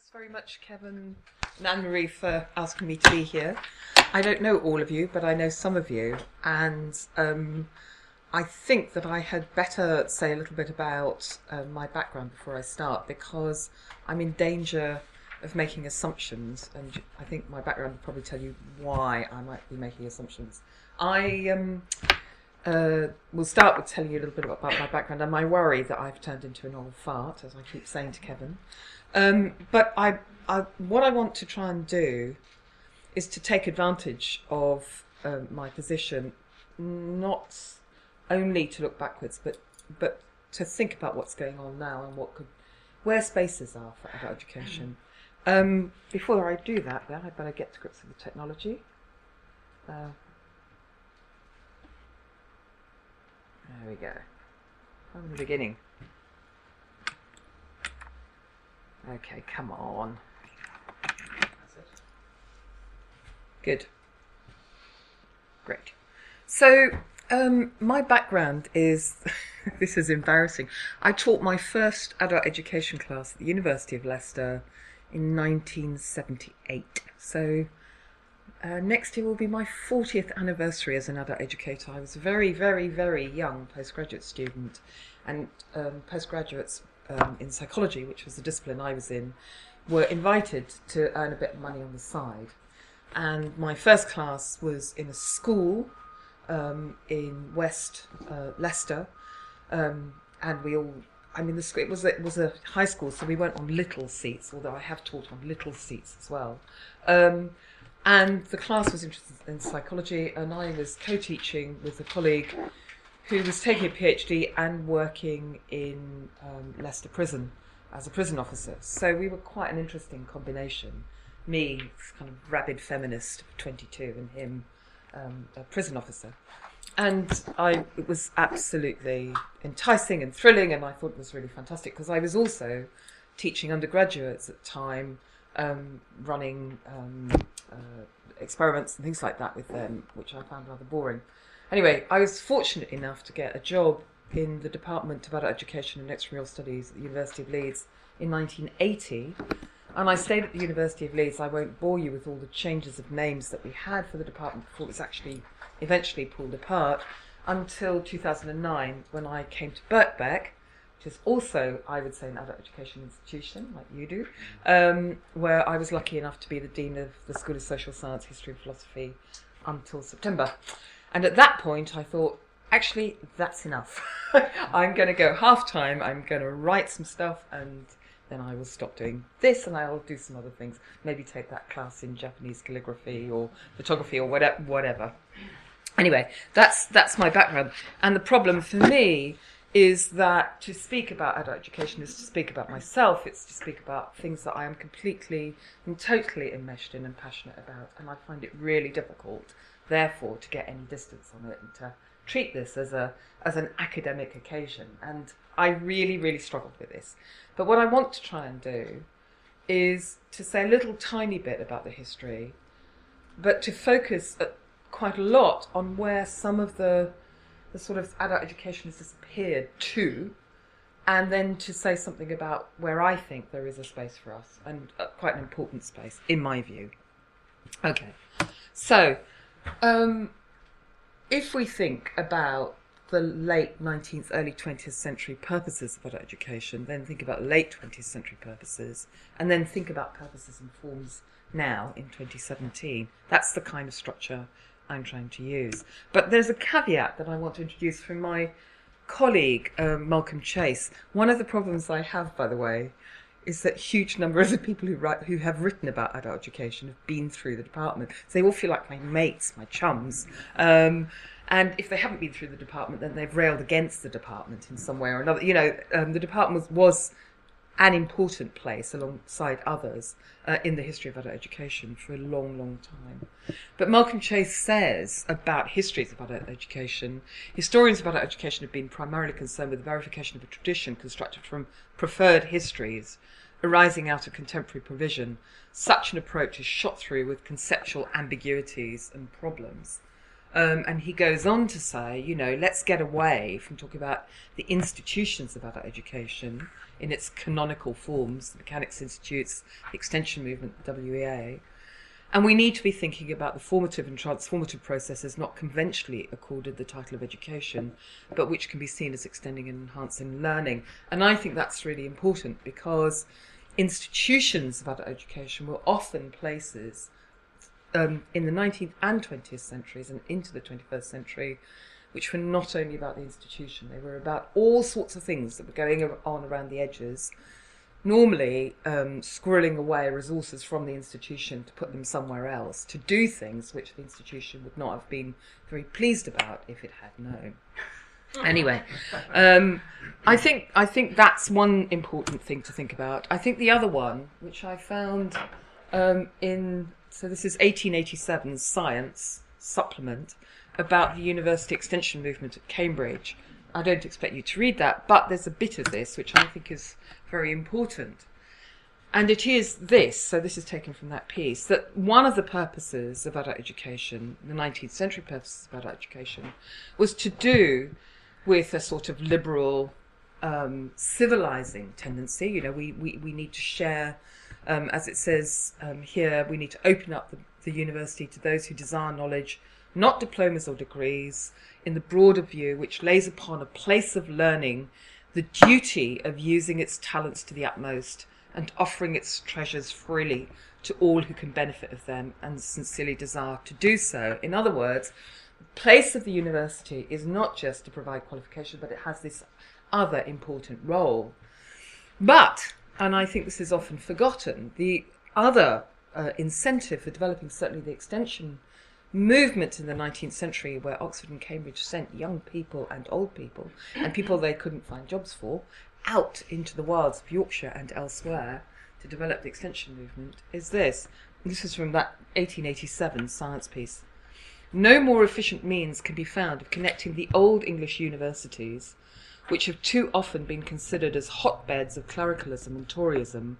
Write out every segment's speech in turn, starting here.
Thanks very much, Kevin and Anne Marie, for asking me to be here. I don't know all of you, but I know some of you, and um, I think that I had better say a little bit about uh, my background before I start because I'm in danger of making assumptions, and I think my background will probably tell you why I might be making assumptions. I um, uh, will start with telling you a little bit about my background and my worry that I've turned into an old fart, as I keep saying to Kevin. Um, but I, I, what I want to try and do is to take advantage of uh, my position, not only to look backwards, but but to think about what's going on now and what could, where spaces are for adult education. Um, before I do that, then I'd better get to grips with the technology. Uh, there we go. From the beginning. Okay, come on. Good. Great. So, um, my background is this is embarrassing. I taught my first adult education class at the University of Leicester in 1978. So, uh, next year will be my 40th anniversary as an adult educator. I was a very, very, very young postgraduate student, and um, postgraduates um, in psychology, which was the discipline I was in, were invited to earn a bit of money on the side. And my first class was in a school um, in West uh, Leicester, um, and we all. I mean, the school, it was it was a high school, so we weren't on little seats. Although I have taught on little seats as well. Um, and the class was interested in psychology, and I was co-teaching with a colleague who was taking a PhD and working in um, Leicester Prison as a prison officer. So we were quite an interesting combination. Me, kind of rabid feminist, 22, and him, um, a prison officer. And I, it was absolutely enticing and thrilling, and I thought it was really fantastic because I was also teaching undergraduates at the time, um, running um, uh, experiments and things like that with them, which I found rather boring. Anyway, I was fortunate enough to get a job in the Department of Adult Education and Extramural Studies at the University of Leeds in 1980. And I stayed at the University of Leeds. I won't bore you with all the changes of names that we had for the department before it was actually eventually pulled apart until 2009 when I came to Birkbeck, which is also, I would say, an adult education institution like you do, um, where I was lucky enough to be the Dean of the School of Social Science, History and Philosophy until September. And at that point, I thought, actually, that's enough. I'm going to go half time, I'm going to write some stuff, and then I will stop doing this and I'll do some other things. Maybe take that class in Japanese calligraphy or photography or whatever. whatever. Anyway, that's, that's my background. And the problem for me is that to speak about adult education is to speak about myself, it's to speak about things that I am completely and totally enmeshed in and passionate about. And I find it really difficult therefore to get any distance on it and to treat this as a as an academic occasion. And I really really struggled with this. But what I want to try and do is to say a little tiny bit about the history but to focus quite a lot on where some of the the sort of adult education has disappeared to and then to say something about where I think there is a space for us and uh, quite an important space in my view. Okay. So um, if we think about the late 19th, early 20th century purposes of adult education, then think about late 20th century purposes, and then think about purposes and forms now in 2017. That's the kind of structure I'm trying to use. But there's a caveat that I want to introduce from my colleague, um, Malcolm Chase. One of the problems I have, by the way, is that huge number of the people who write who have written about adult education have been through the department. So they all feel like my mates, my chums. Um, and if they haven't been through the department, then they've railed against the department in some way or another. You know, um, the department was, was, an important place alongside others uh, in the history of adult education for a long, long time. But Malcolm Chase says about histories of adult education, historians of adult education have been primarily concerned with the verification of a tradition constructed from preferred histories arising out of contemporary provision, such an approach is shot through with conceptual ambiguities and problems. Um, and he goes on to say, you know, let's get away from talking about the institutions of adult education in its canonical forms, the Mechanics Institutes, the Extension Movement, the WEA, and we need to be thinking about the formative and transformative processes not conventionally accorded the title of education, but which can be seen as extending and enhancing learning. And I think that's really important because institutions of adult education were often places um, in the 19th and 20th centuries and into the 21st century, which were not only about the institution, they were about all sorts of things that were going on around the edges normally um, squirreling away resources from the institution to put them somewhere else to do things which the institution would not have been very pleased about if it had known. Anyway, um, I think I think that's one important thing to think about. I think the other one, which I found um, in so this is 1887's Science supplement about the university extension movement at Cambridge. I don't expect you to read that, but there's a bit of this which I think is very important. And it is this, so this is taken from that piece, that one of the purposes of adult education, the 19th century purposes of adult education, was to do with a sort of liberal um, civilizing tendency. You know, we, we, we need to share, um, as it says um, here, we need to open up the, the university to those who desire knowledge, not diplomas or degrees, in the broader view, which lays upon a place of learning the duty of using its talents to the utmost and offering its treasures freely to all who can benefit of them and sincerely desire to do so. In other words, the place of the university is not just to provide qualifications, but it has this other important role. But, and I think this is often forgotten, the other uh, incentive for developing certainly the extension movement in the 19th century where Oxford and Cambridge sent young people and old people and people they couldn't find jobs for out into the wilds of Yorkshire and elsewhere to develop the extension movement is this. This is from that 1887 science piece. No more efficient means can be found of connecting the old English universities, which have too often been considered as hotbeds of clericalism and Toryism,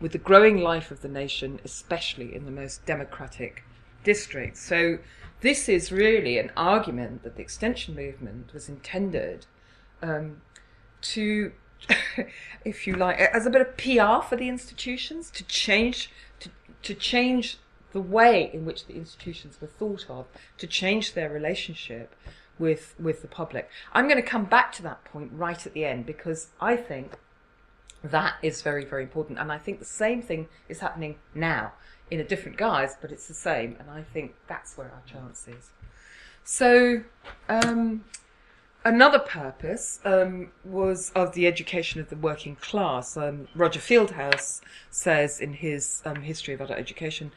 with the growing life of the nation, especially in the most democratic districts. So this is really an argument that the extension movement was intended um, to, if you like, as a bit of PR for the institutions to change to to change the way in which the institutions were thought of, to change their relationship with with the public. I'm going to come back to that point right at the end because I think that is very very important, and I think the same thing is happening now in a different guise, but it's the same. And I think that's where our chance is. So, um, another purpose um, was of the education of the working class. Um, Roger Fieldhouse says in his um, History of Adult Education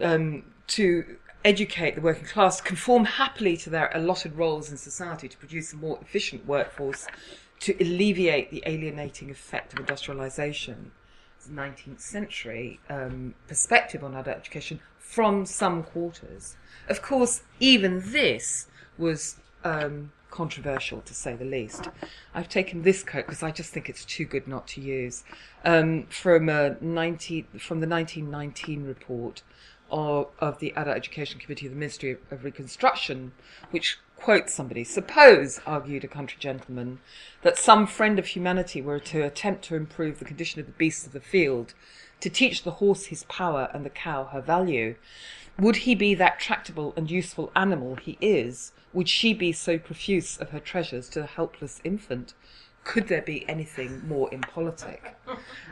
um, to educate the working class, conform happily to their allotted roles in society to produce a more efficient workforce, to alleviate the alienating effect of industrialization 19th century um, perspective on adult education from some quarters. Of course, even this was um, controversial to say the least. I've taken this quote because I just think it's too good not to use um, from a 19, from the 1919 report of, of the Adult Education Committee of the Ministry of, of Reconstruction, which quotes somebody. Suppose, argued a country gentleman, that some friend of humanity were to attempt to improve the condition of the beasts of the field, to teach the horse his power and the cow her value. Would he be that tractable and useful animal he is? Would she be so profuse of her treasures to the helpless infant? Could there be anything more impolitic?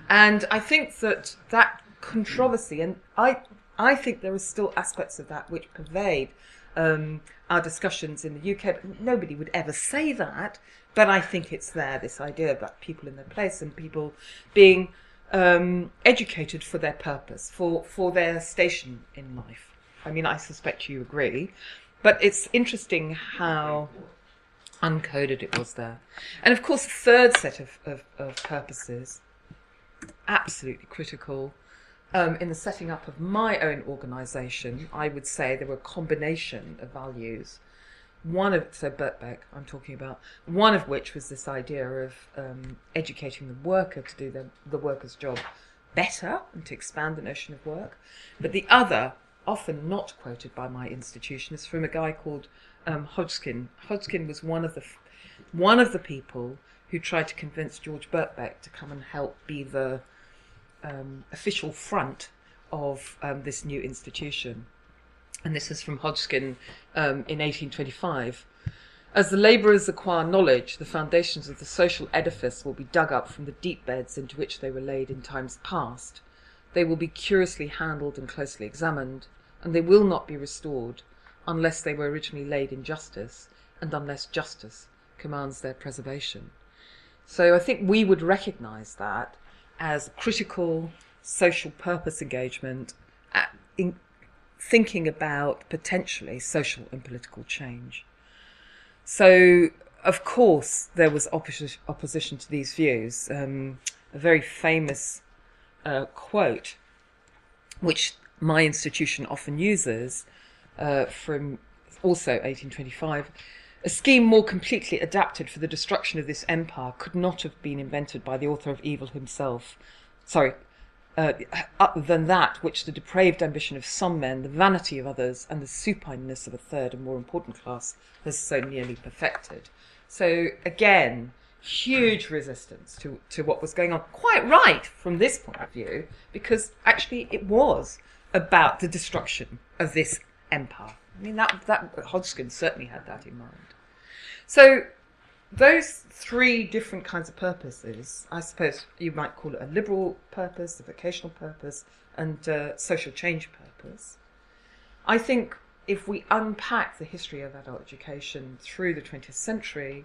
And I think that that controversy, and I, I think there are still aspects of that which pervade um, our discussions in the UK. But nobody would ever say that. But I think it's there, this idea about people in their place and people being um, educated for their purpose, for, for their station in life. I mean, I suspect you agree. But it's interesting how uncoded it was there. And of course, the third set of, of, of purposes, absolutely critical, um, in the setting up of my own organisation, I would say there were a combination of values. One of so Birkbeck, I'm talking about one of which was this idea of um, educating the worker to do the, the worker's job better and to expand the notion of work, but the other often not quoted by my institution is from a guy called um, Hodgskin. Hodgskin was one of the one of the people who tried to convince George Birkbeck to come and help be the um, official front of um, this new institution. And this is from Hodgskin um, in 1825. As the labourers acquire knowledge, the foundations of the social edifice will be dug up from the deep beds into which they were laid in times past. They will be curiously handled and closely examined, and they will not be restored unless they were originally laid in justice, and unless justice commands their preservation. So I think we would recognise that as critical social purpose engagement, in thinking about potentially social and political change. So, of course, there was opposition, opposition to these views. Um, a very famous uh, quote, which my institution often uses, uh, from also 1825. A scheme more completely adapted for the destruction of this empire could not have been invented by the author of evil himself. Sorry, uh, than that which the depraved ambition of some men, the vanity of others, and the supineness of a third and more important class has so nearly perfected. So again, huge resistance to, to what was going on. Quite right from this point of view, because actually it was about the destruction of this empire. I mean, that, that Hodgskin certainly had that in mind. So those three different kinds of purposes, I suppose you might call it a liberal purpose, a vocational purpose, and a social change purpose. I think if we unpack the history of adult education through the 20th century,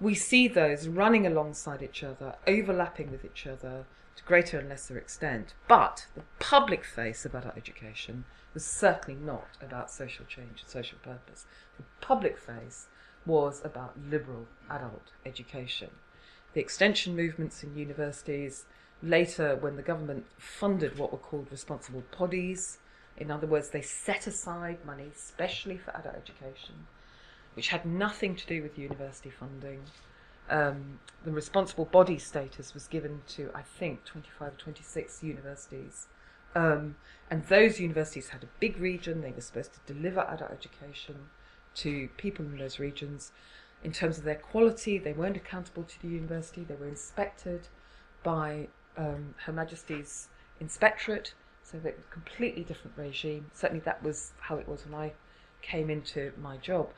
we see those running alongside each other, overlapping with each other to greater and lesser extent. But the public face of adult education was certainly not about social change and social purpose. The public face was about liberal adult education. The extension movements in universities, later when the government funded what were called responsible bodies, in other words, they set aside money specially for adult education, which had nothing to do with university funding. Um, the responsible body status was given to, I think, 25 or 26 universities. Um, and those universities had a big region, they were supposed to deliver adult education to people in those regions. In terms of their quality, they weren't accountable to the university, they were inspected by um, Her Majesty's Inspectorate, so a completely different regime. Certainly, that was how it was when I came into my job.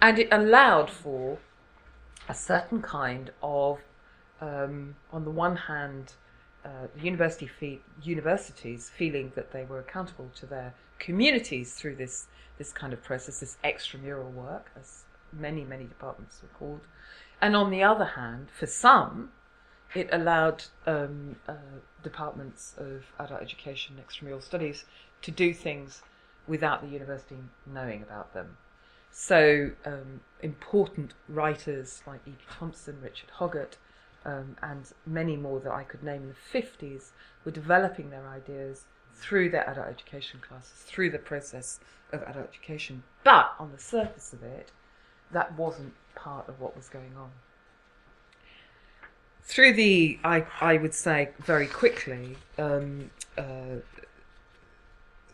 And it allowed for a certain kind of, um, on the one hand, uh, university fee- universities feeling that they were accountable to their communities through this this kind of process, this extramural work, as many many departments were called, and on the other hand, for some, it allowed um, uh, departments of adult education, extramural studies, to do things without the university knowing about them. So um, important writers like E.P. Thompson, Richard Hoggart, um, and many more that I could name in the 50s were developing their ideas through their adult education classes, through the process of adult education. But on the surface of it, that wasn't part of what was going on. Through the, I, I would say very quickly, um, uh,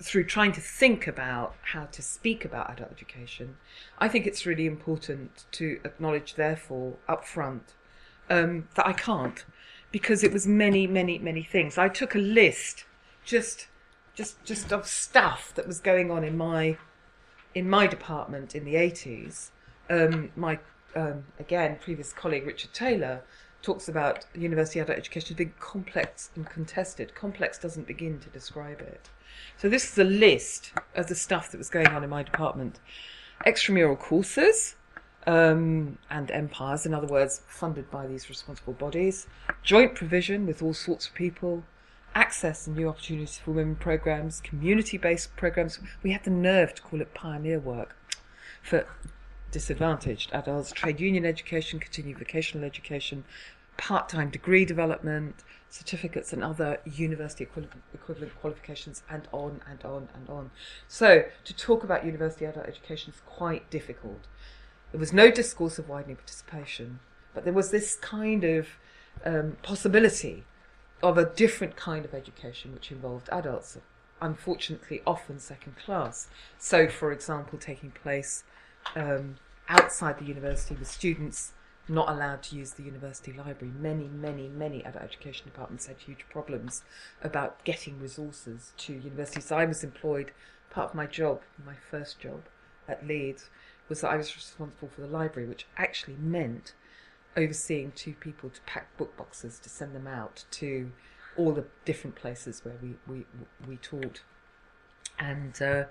through trying to think about how to speak about adult education, I think it's really important to acknowledge, therefore, upfront, um, that I can't because it was many, many, many things. I took a list just, just, just of stuff that was going on in my, in my department in the eighties. Um, my um, again previous colleague Richard Taylor talks about university adult education being complex and contested. Complex doesn't begin to describe it. So this is a list of the stuff that was going on in my department. Extramural courses, um, and empires, in other words, funded by these responsible bodies, joint provision with all sorts of people, access and new opportunities for women programs, community based programs. We had the nerve to call it pioneer work for disadvantaged adults, trade union education, continuing vocational education, part time degree development, certificates, and other university equivalent qualifications, and on and on and on. So, to talk about university adult education is quite difficult there was no discourse of widening participation, but there was this kind of um, possibility of a different kind of education which involved adults. unfortunately often second class. So, for example, taking place um, outside the university with students not allowed to use the university library. Many, many, many adult education departments had huge problems about getting resources to universities. So I was employed, part of my job, my first job at Leeds, was that I was responsible for the library, which actually meant overseeing two people to pack book boxes to send them out to all the different places where we we, we taught, and uh,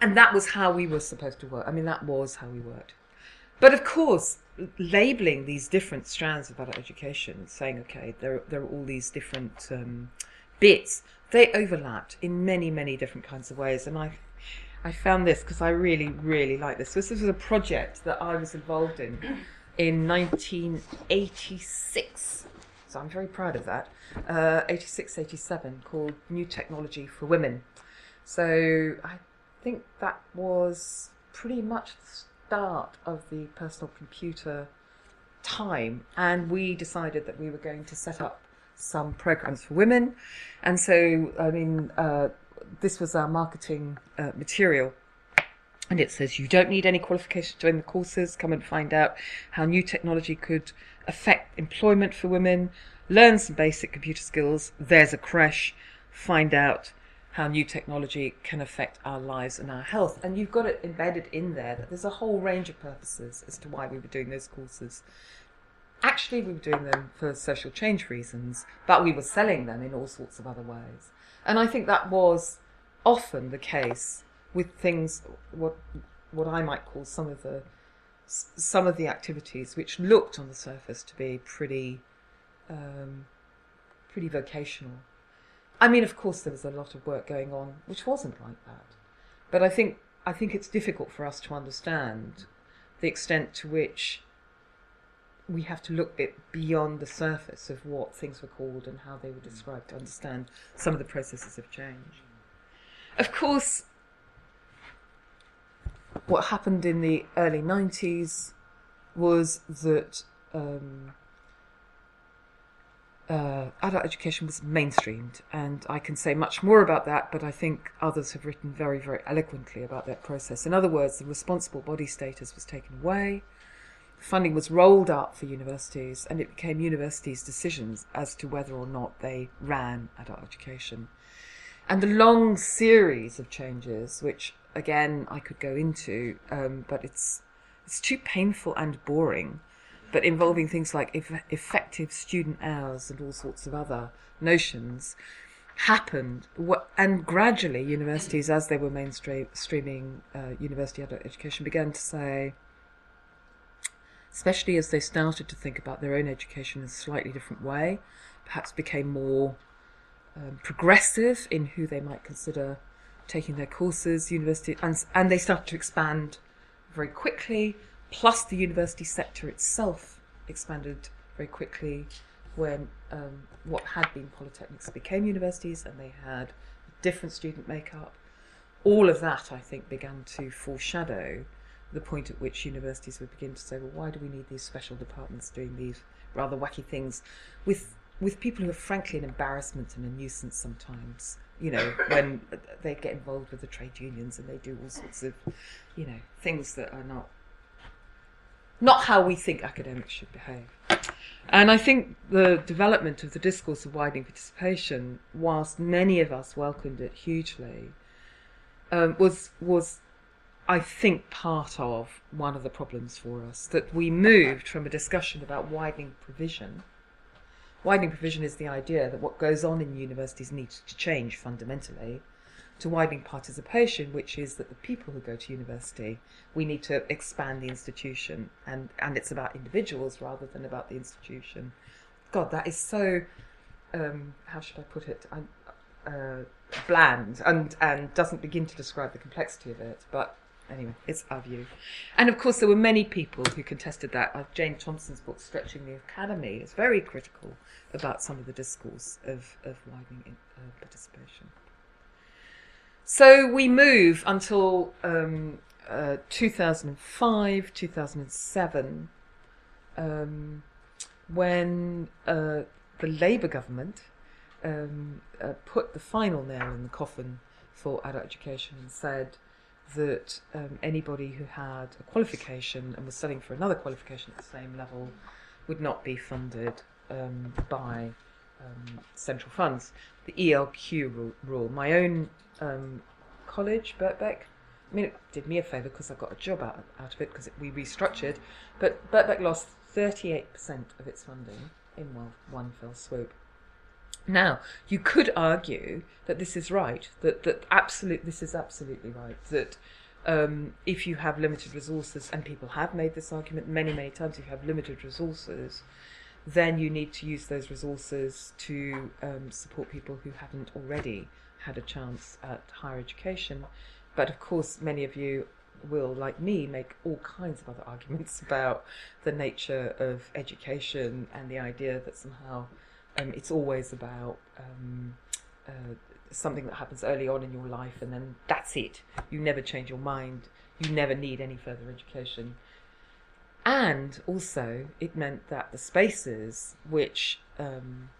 and that was how we were supposed to work. I mean, that was how we worked. But of course, labeling these different strands of adult education, saying, okay, there there are all these different um, bits, they overlapped in many many different kinds of ways, and I. I found this because I really, really like this. This was a project that I was involved in in 1986. So I'm very proud of that. Uh, 86, 87, called New Technology for Women. So I think that was pretty much the start of the personal computer time, and we decided that we were going to set up some programs for women. And so, I mean, uh, this was our marketing uh, material and it says you don't need any qualifications to join the courses. Come and find out how new technology could affect employment for women. Learn some basic computer skills. There's a crash. Find out how new technology can affect our lives and our health. And you've got it embedded in there that there's a whole range of purposes as to why we were doing those courses. Actually, we were doing them for social change reasons, but we were selling them in all sorts of other ways. And I think that was often the case with things what what I might call some of the some of the activities which looked on the surface to be pretty um, pretty vocational. I mean, of course, there was a lot of work going on which wasn't like that, but I think I think it's difficult for us to understand the extent to which we have to look bit beyond the surface of what things were called and how they were described to understand some of the processes of change. Of course, what happened in the early 90s was that um, uh, adult education was mainstreamed, and I can say much more about that, but I think others have written very, very eloquently about that process. In other words, the responsible body status was taken away, funding was rolled up for universities, and it became universities' decisions as to whether or not they ran adult education. And the long series of changes, which again I could go into, um, but it's it's too painful and boring. But involving things like eff- effective student hours and all sorts of other notions happened, and gradually universities, as they were mainstreaming uh, university adult education, began to say, especially as they started to think about their own education in a slightly different way, perhaps became more um, progressive in who they might consider taking their courses, university, and, and they started to expand very quickly. Plus, the university sector itself expanded very quickly when um, what had been polytechnics became universities and they had a different student makeup. All of that, I think, began to foreshadow the point at which universities would begin to say, well, why do we need these special departments doing these rather wacky things with with people who are frankly an embarrassment and a nuisance sometimes you know, when they get involved with the trade unions and they do all sorts of, you know, things that are not not how we think academics should behave. And I think the development of the discourse of widening participation, whilst many of us welcomed it hugely, um, was was I think part of one of the problems for us that we moved from a discussion about widening provision widening provision is the idea that what goes on in universities needs to change fundamentally to widening participation, which is that the people who go to university, we need to expand the institution, and, and it's about individuals rather than about the institution. God, that is so, um, how should I put it, uh, bland and, and doesn't begin to describe the complexity of it, but anyway, it's our view. And of course, there were many people who contested that. Uh, Jane Thompson's book, Stretching the Academy, is very critical about some of the discourse of, of widening in, uh, participation. So we move until um, uh, 2005, 2007, um, when uh, the Labour government um, uh, put the final nail in the coffin for adult education and said that um, anybody who had a qualification and was studying for another qualification at the same level would not be funded um, by um, central funds. The ELQ rule. My own um, college, Birkbeck, I mean, it did me a favour because I got a job out, out of it because we restructured, but Birkbeck lost 38% of its funding in one, one fell swoop. Now, you could argue that this is right, that, that absolute, this is absolutely right, that um, if you have limited resources, and people have made this argument many, many times, if you have limited resources, then you need to use those resources to um, support people who haven't already had a chance at higher education. But of course, many of you will, like me, make all kinds of other arguments about the nature of education and the idea that somehow um, it's always about um, uh, something that happens early on in your life and then that's it. You never change your mind. You never need any further education. And also, it meant that the spaces which um,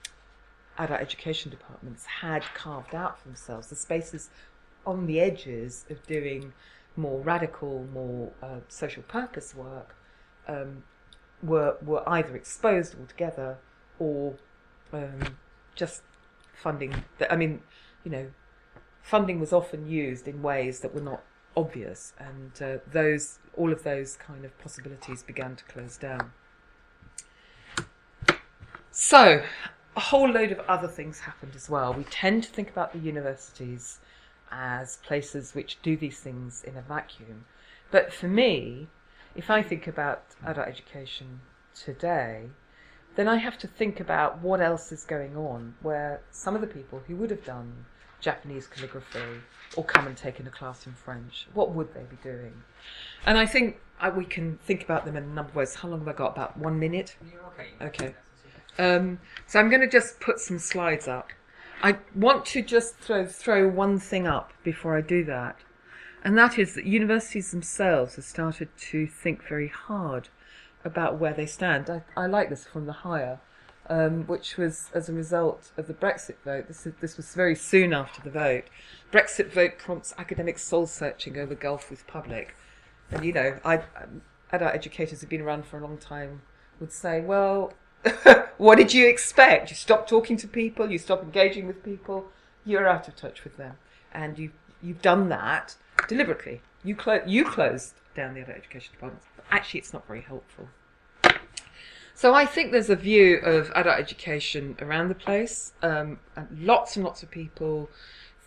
adult education departments had carved out for themselves, the spaces on the edges of doing more radical, more uh, social purpose work, um, were were either exposed altogether or um, just funding. That, I mean, you know, funding was often used in ways that were not obvious, and uh, those all of those kind of possibilities began to close down. So, a whole load of other things happened as well. We tend to think about the universities as places which do these things in a vacuum. But for me, if I think about adult education today, then I have to think about what else is going on where some of the people who would have done Japanese calligraphy or come and take in a class in French, what would they be doing? And I think I, we can think about them in a number of ways. How long have I got? About one minute? okay. Okay. Um, so I'm going to just put some slides up. I want to just throw, throw one thing up before I do that, and that is that universities themselves have started to think very hard about where they stand. I, I like this from the Higher, um, which was as a result of the Brexit vote. This, is, this was very soon after the vote. Brexit vote prompts academic soul searching over Gulf with public. And you know, I, adult educators have been around for a long time would say, well, what did you expect? You stop talking to people, you stop engaging with people, you're out of touch with them. And you, you've done that deliberately. You, clo- you closed down the adult education department. But actually, it's not very helpful. So I think there's a view of adult education around the place, um, and lots and lots of people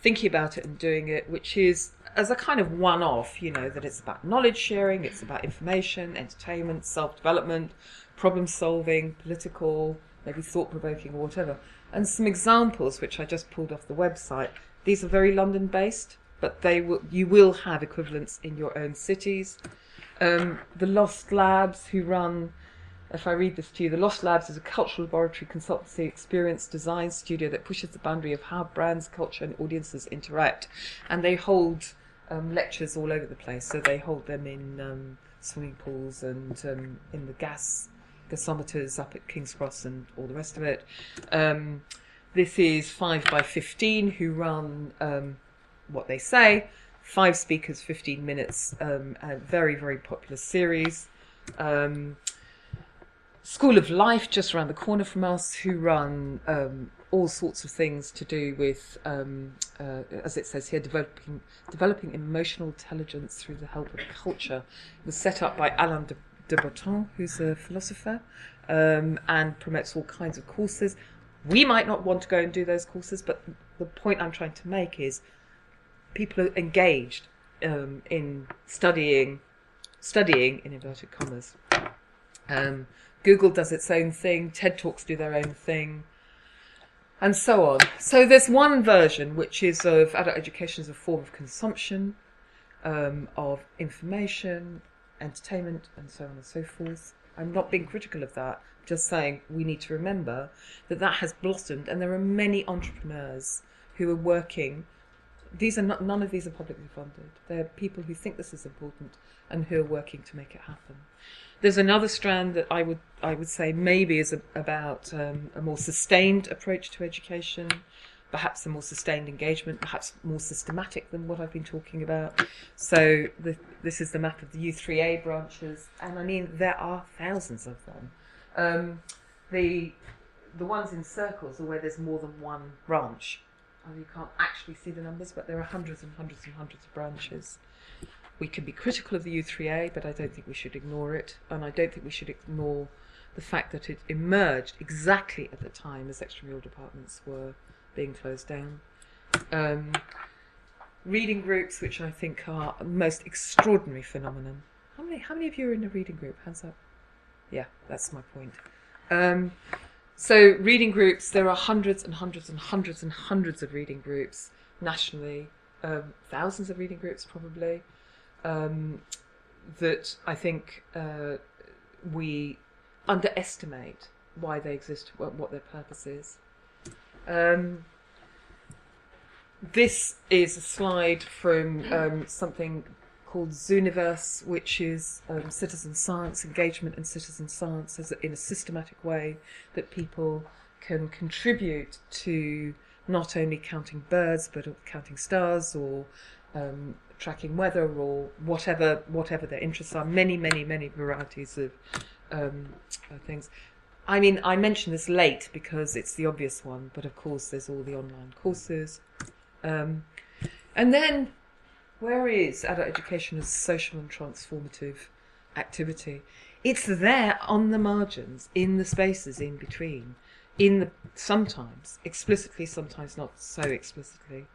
thinking about it and doing it, which is as a kind of one-off. You know that it's about knowledge sharing, it's about information, entertainment, self-development, problem solving, political, maybe thought-provoking, or whatever. And some examples which I just pulled off the website. These are very London-based, but they will you will have equivalents in your own cities. Um, the Lost Labs, who run if I read this to you, the Lost Labs is a cultural laboratory consultancy experience design studio that pushes the boundary of how brands, culture, and audiences interact. And they hold um, lectures all over the place. So they hold them in um, swimming pools and um, in the gas gasometers up at King's Cross and all the rest of it. Um, this is 5 by 15 who run um, what they say. Five speakers, 15 minutes, um, a very, very popular series. Um, School of Life, just around the corner from us, who run um, all sorts of things to do with, um, uh, as it says here, developing developing emotional intelligence through the help of culture. It was set up by Alain de, de Botton, who's a philosopher, um, and promotes all kinds of courses. We might not want to go and do those courses, but the point I'm trying to make is people are engaged um, in studying, studying in inverted commas. Google does its own thing, TED Talks do their own thing, and so on. So there's one version which is of adult education as a form of consumption, um, of information, entertainment, and so on and so forth. I'm not being critical of that, just saying we need to remember that that has blossomed, and there are many entrepreneurs who are working These are not, none of these are publicly funded. They're people who think this is important and who are working to make it happen. There's another strand that I would I would say maybe is a, about um, a more sustained approach to education, perhaps a more sustained engagement, perhaps more systematic than what I've been talking about. So the, this is the map of the U3A branches, and I mean there are thousands of them. Um, the the ones in circles are where there's more than one branch. Oh, you can't actually see the numbers, but there are hundreds and hundreds and hundreds of branches. We can be critical of the U3A, but I don't think we should ignore it, and I don't think we should ignore the fact that it emerged exactly at the time as extramural departments were being closed down. Um, reading groups, which I think are a most extraordinary phenomenon. How many? How many of you are in a reading group? Hands up. Yeah, that's my point. Um, so reading groups, there are hundreds and hundreds and hundreds and hundreds of reading groups nationally, um, thousands of reading groups probably. Um, that I think uh, we underestimate why they exist, what, what their purpose is. Um, this is a slide from um, something called Zooniverse, which is um, citizen science engagement and citizen science as in a systematic way that people can contribute to not only counting birds but counting stars or um, tracking weather or whatever whatever their interests are. Many, many, many varieties of um, things. I mean, I mention this late because it's the obvious one, but of course, there's all the online courses. Um, and then, where is adult education as social and transformative activity? It's there on the margins, in the spaces in between, in the sometimes explicitly, sometimes not so explicitly.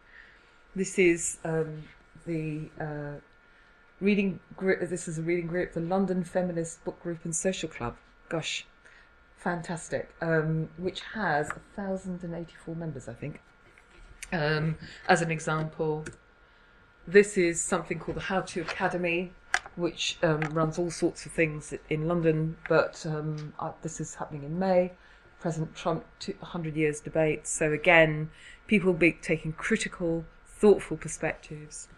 This is um, the uh, reading group. This is a reading group, the London Feminist Book Group and Social Club. Gosh, fantastic, um, which has 1,084 members, I think. Um, as an example, this is something called the How to Academy, which um, runs all sorts of things in London, but um, uh, this is happening in May. President Trump 100 years debate. So again, people be taking critical, thoughtful perspectives.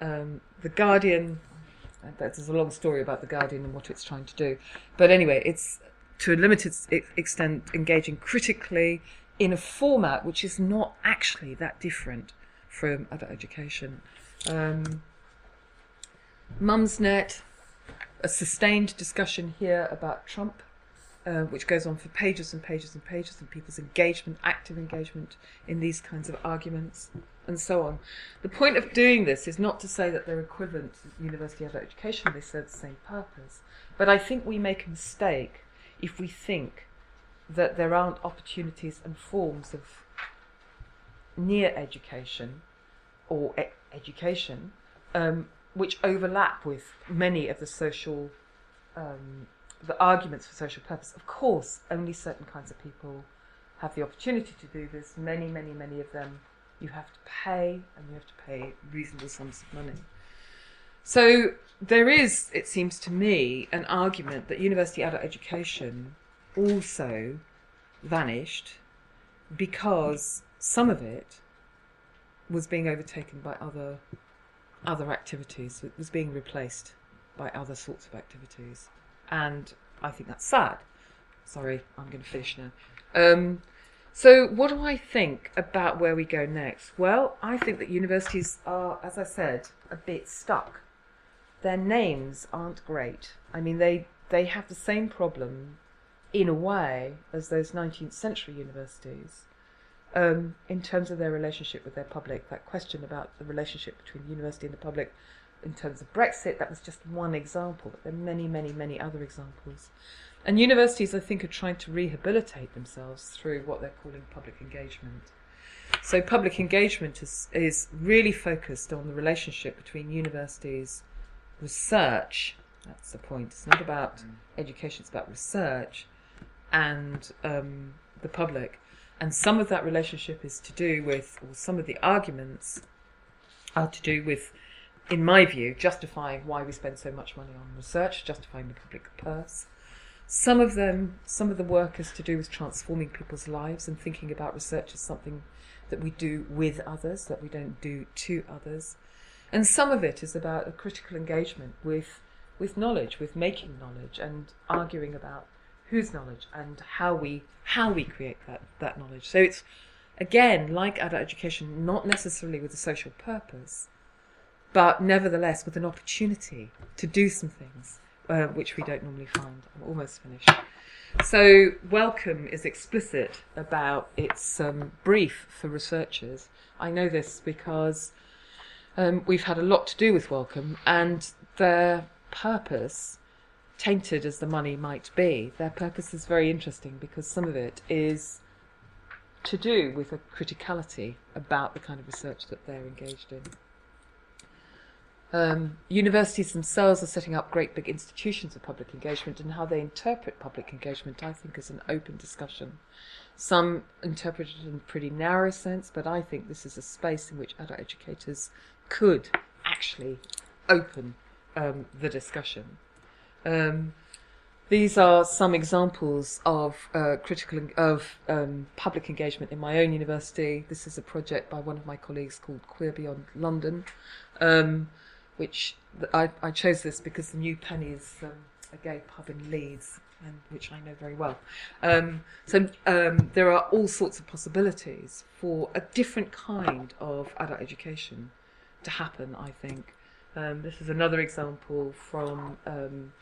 Um, the Guardian, there's a long story about the Guardian and what it's trying to do, but anyway, it's to a limited extent, engaging critically in a format which is not actually that different from adult education. Um, Mumsnet, a sustained discussion here about Trump, uh, which goes on for pages and pages and pages, and people's engagement, active engagement in these kinds of arguments, and so on. The point of doing this is not to say that they're equivalent to university adult education, they serve the same purpose, but I think we make a mistake if we think that there aren't opportunities and forms of near education or education um, which overlap with many of the social um, the arguments for social purpose. Of course, only certain kinds of people have the opportunity to do this. Many, many, many of them you have to pay, and you have to pay reasonable sums of money. So there is, it seems to me, an argument that university adult education also vanished because some of it was being overtaken by other other activities. It was being replaced by other sorts of activities, and I think that's sad. Sorry, I'm going to finish now. Um, so, what do I think about where we go next? Well, I think that universities are, as I said, a bit stuck their names aren't great. I mean, they they have the same problem in a way as those 19th century universities um, in terms of their relationship with their public. That question about the relationship between the university and the public in terms of Brexit, that was just one example, but there are many, many, many other examples. And universities, I think, are trying to rehabilitate themselves through what they're calling public engagement. So, public engagement is, is really focused on the relationship between universities research. That's the point. It's not about mm. education, it's about research and um, the public. And some of that relationship is to do with, or some of the arguments are to do with, in my view, justifying why we spend so much money on research, justifying the public purse. Some of them, some of the work is to do with transforming people's lives and thinking about research as something that we do with others, that we don't do to others. And some of it is about a critical engagement with, with knowledge, with making knowledge and arguing about whose knowledge and how we, how we create that, that knowledge. So it's, again, like adult education, not necessarily with a social purpose, but nevertheless with an opportunity to do some things uh, which we don't normally find. I'm almost finished. So, Wellcome is explicit about its um, brief for researchers. I know this because um, we've had a lot to do with Wellcome, and their purpose, tainted as the money might be, their purpose is very interesting because some of it is to do with a criticality about the kind of research that they're engaged in. Um, universities themselves are setting up great big institutions of public engagement, and how they interpret public engagement, I think, is an open discussion. Some interpret it in a pretty narrow sense, but I think this is a space in which adult educators could actually open um, the discussion. Um, these are some examples of uh, critical of um, public engagement in my own university. This is a project by one of my colleagues called Queer Beyond London. Um, which I, I chose this because the New Penny is um, a gay pub in Leeds, and which I know very well. Um, so um, there are all sorts of possibilities for a different kind of adult education to happen. I think um, this is another example from um,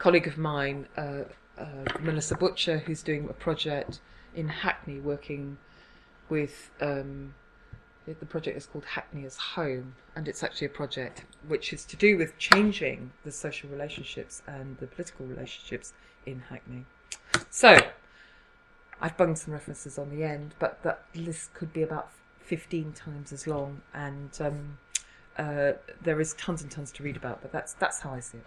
colleague of mine, uh, uh, Melissa Butcher, who's doing a project in Hackney, working with um, the project is called Hackney as Home, and it's actually a project which is to do with changing the social relationships and the political relationships in Hackney. So, I've bunged some references on the end, but that list could be about 15 times as long, and um, uh, there is tons and tons to read about, but that's, that's how I see it.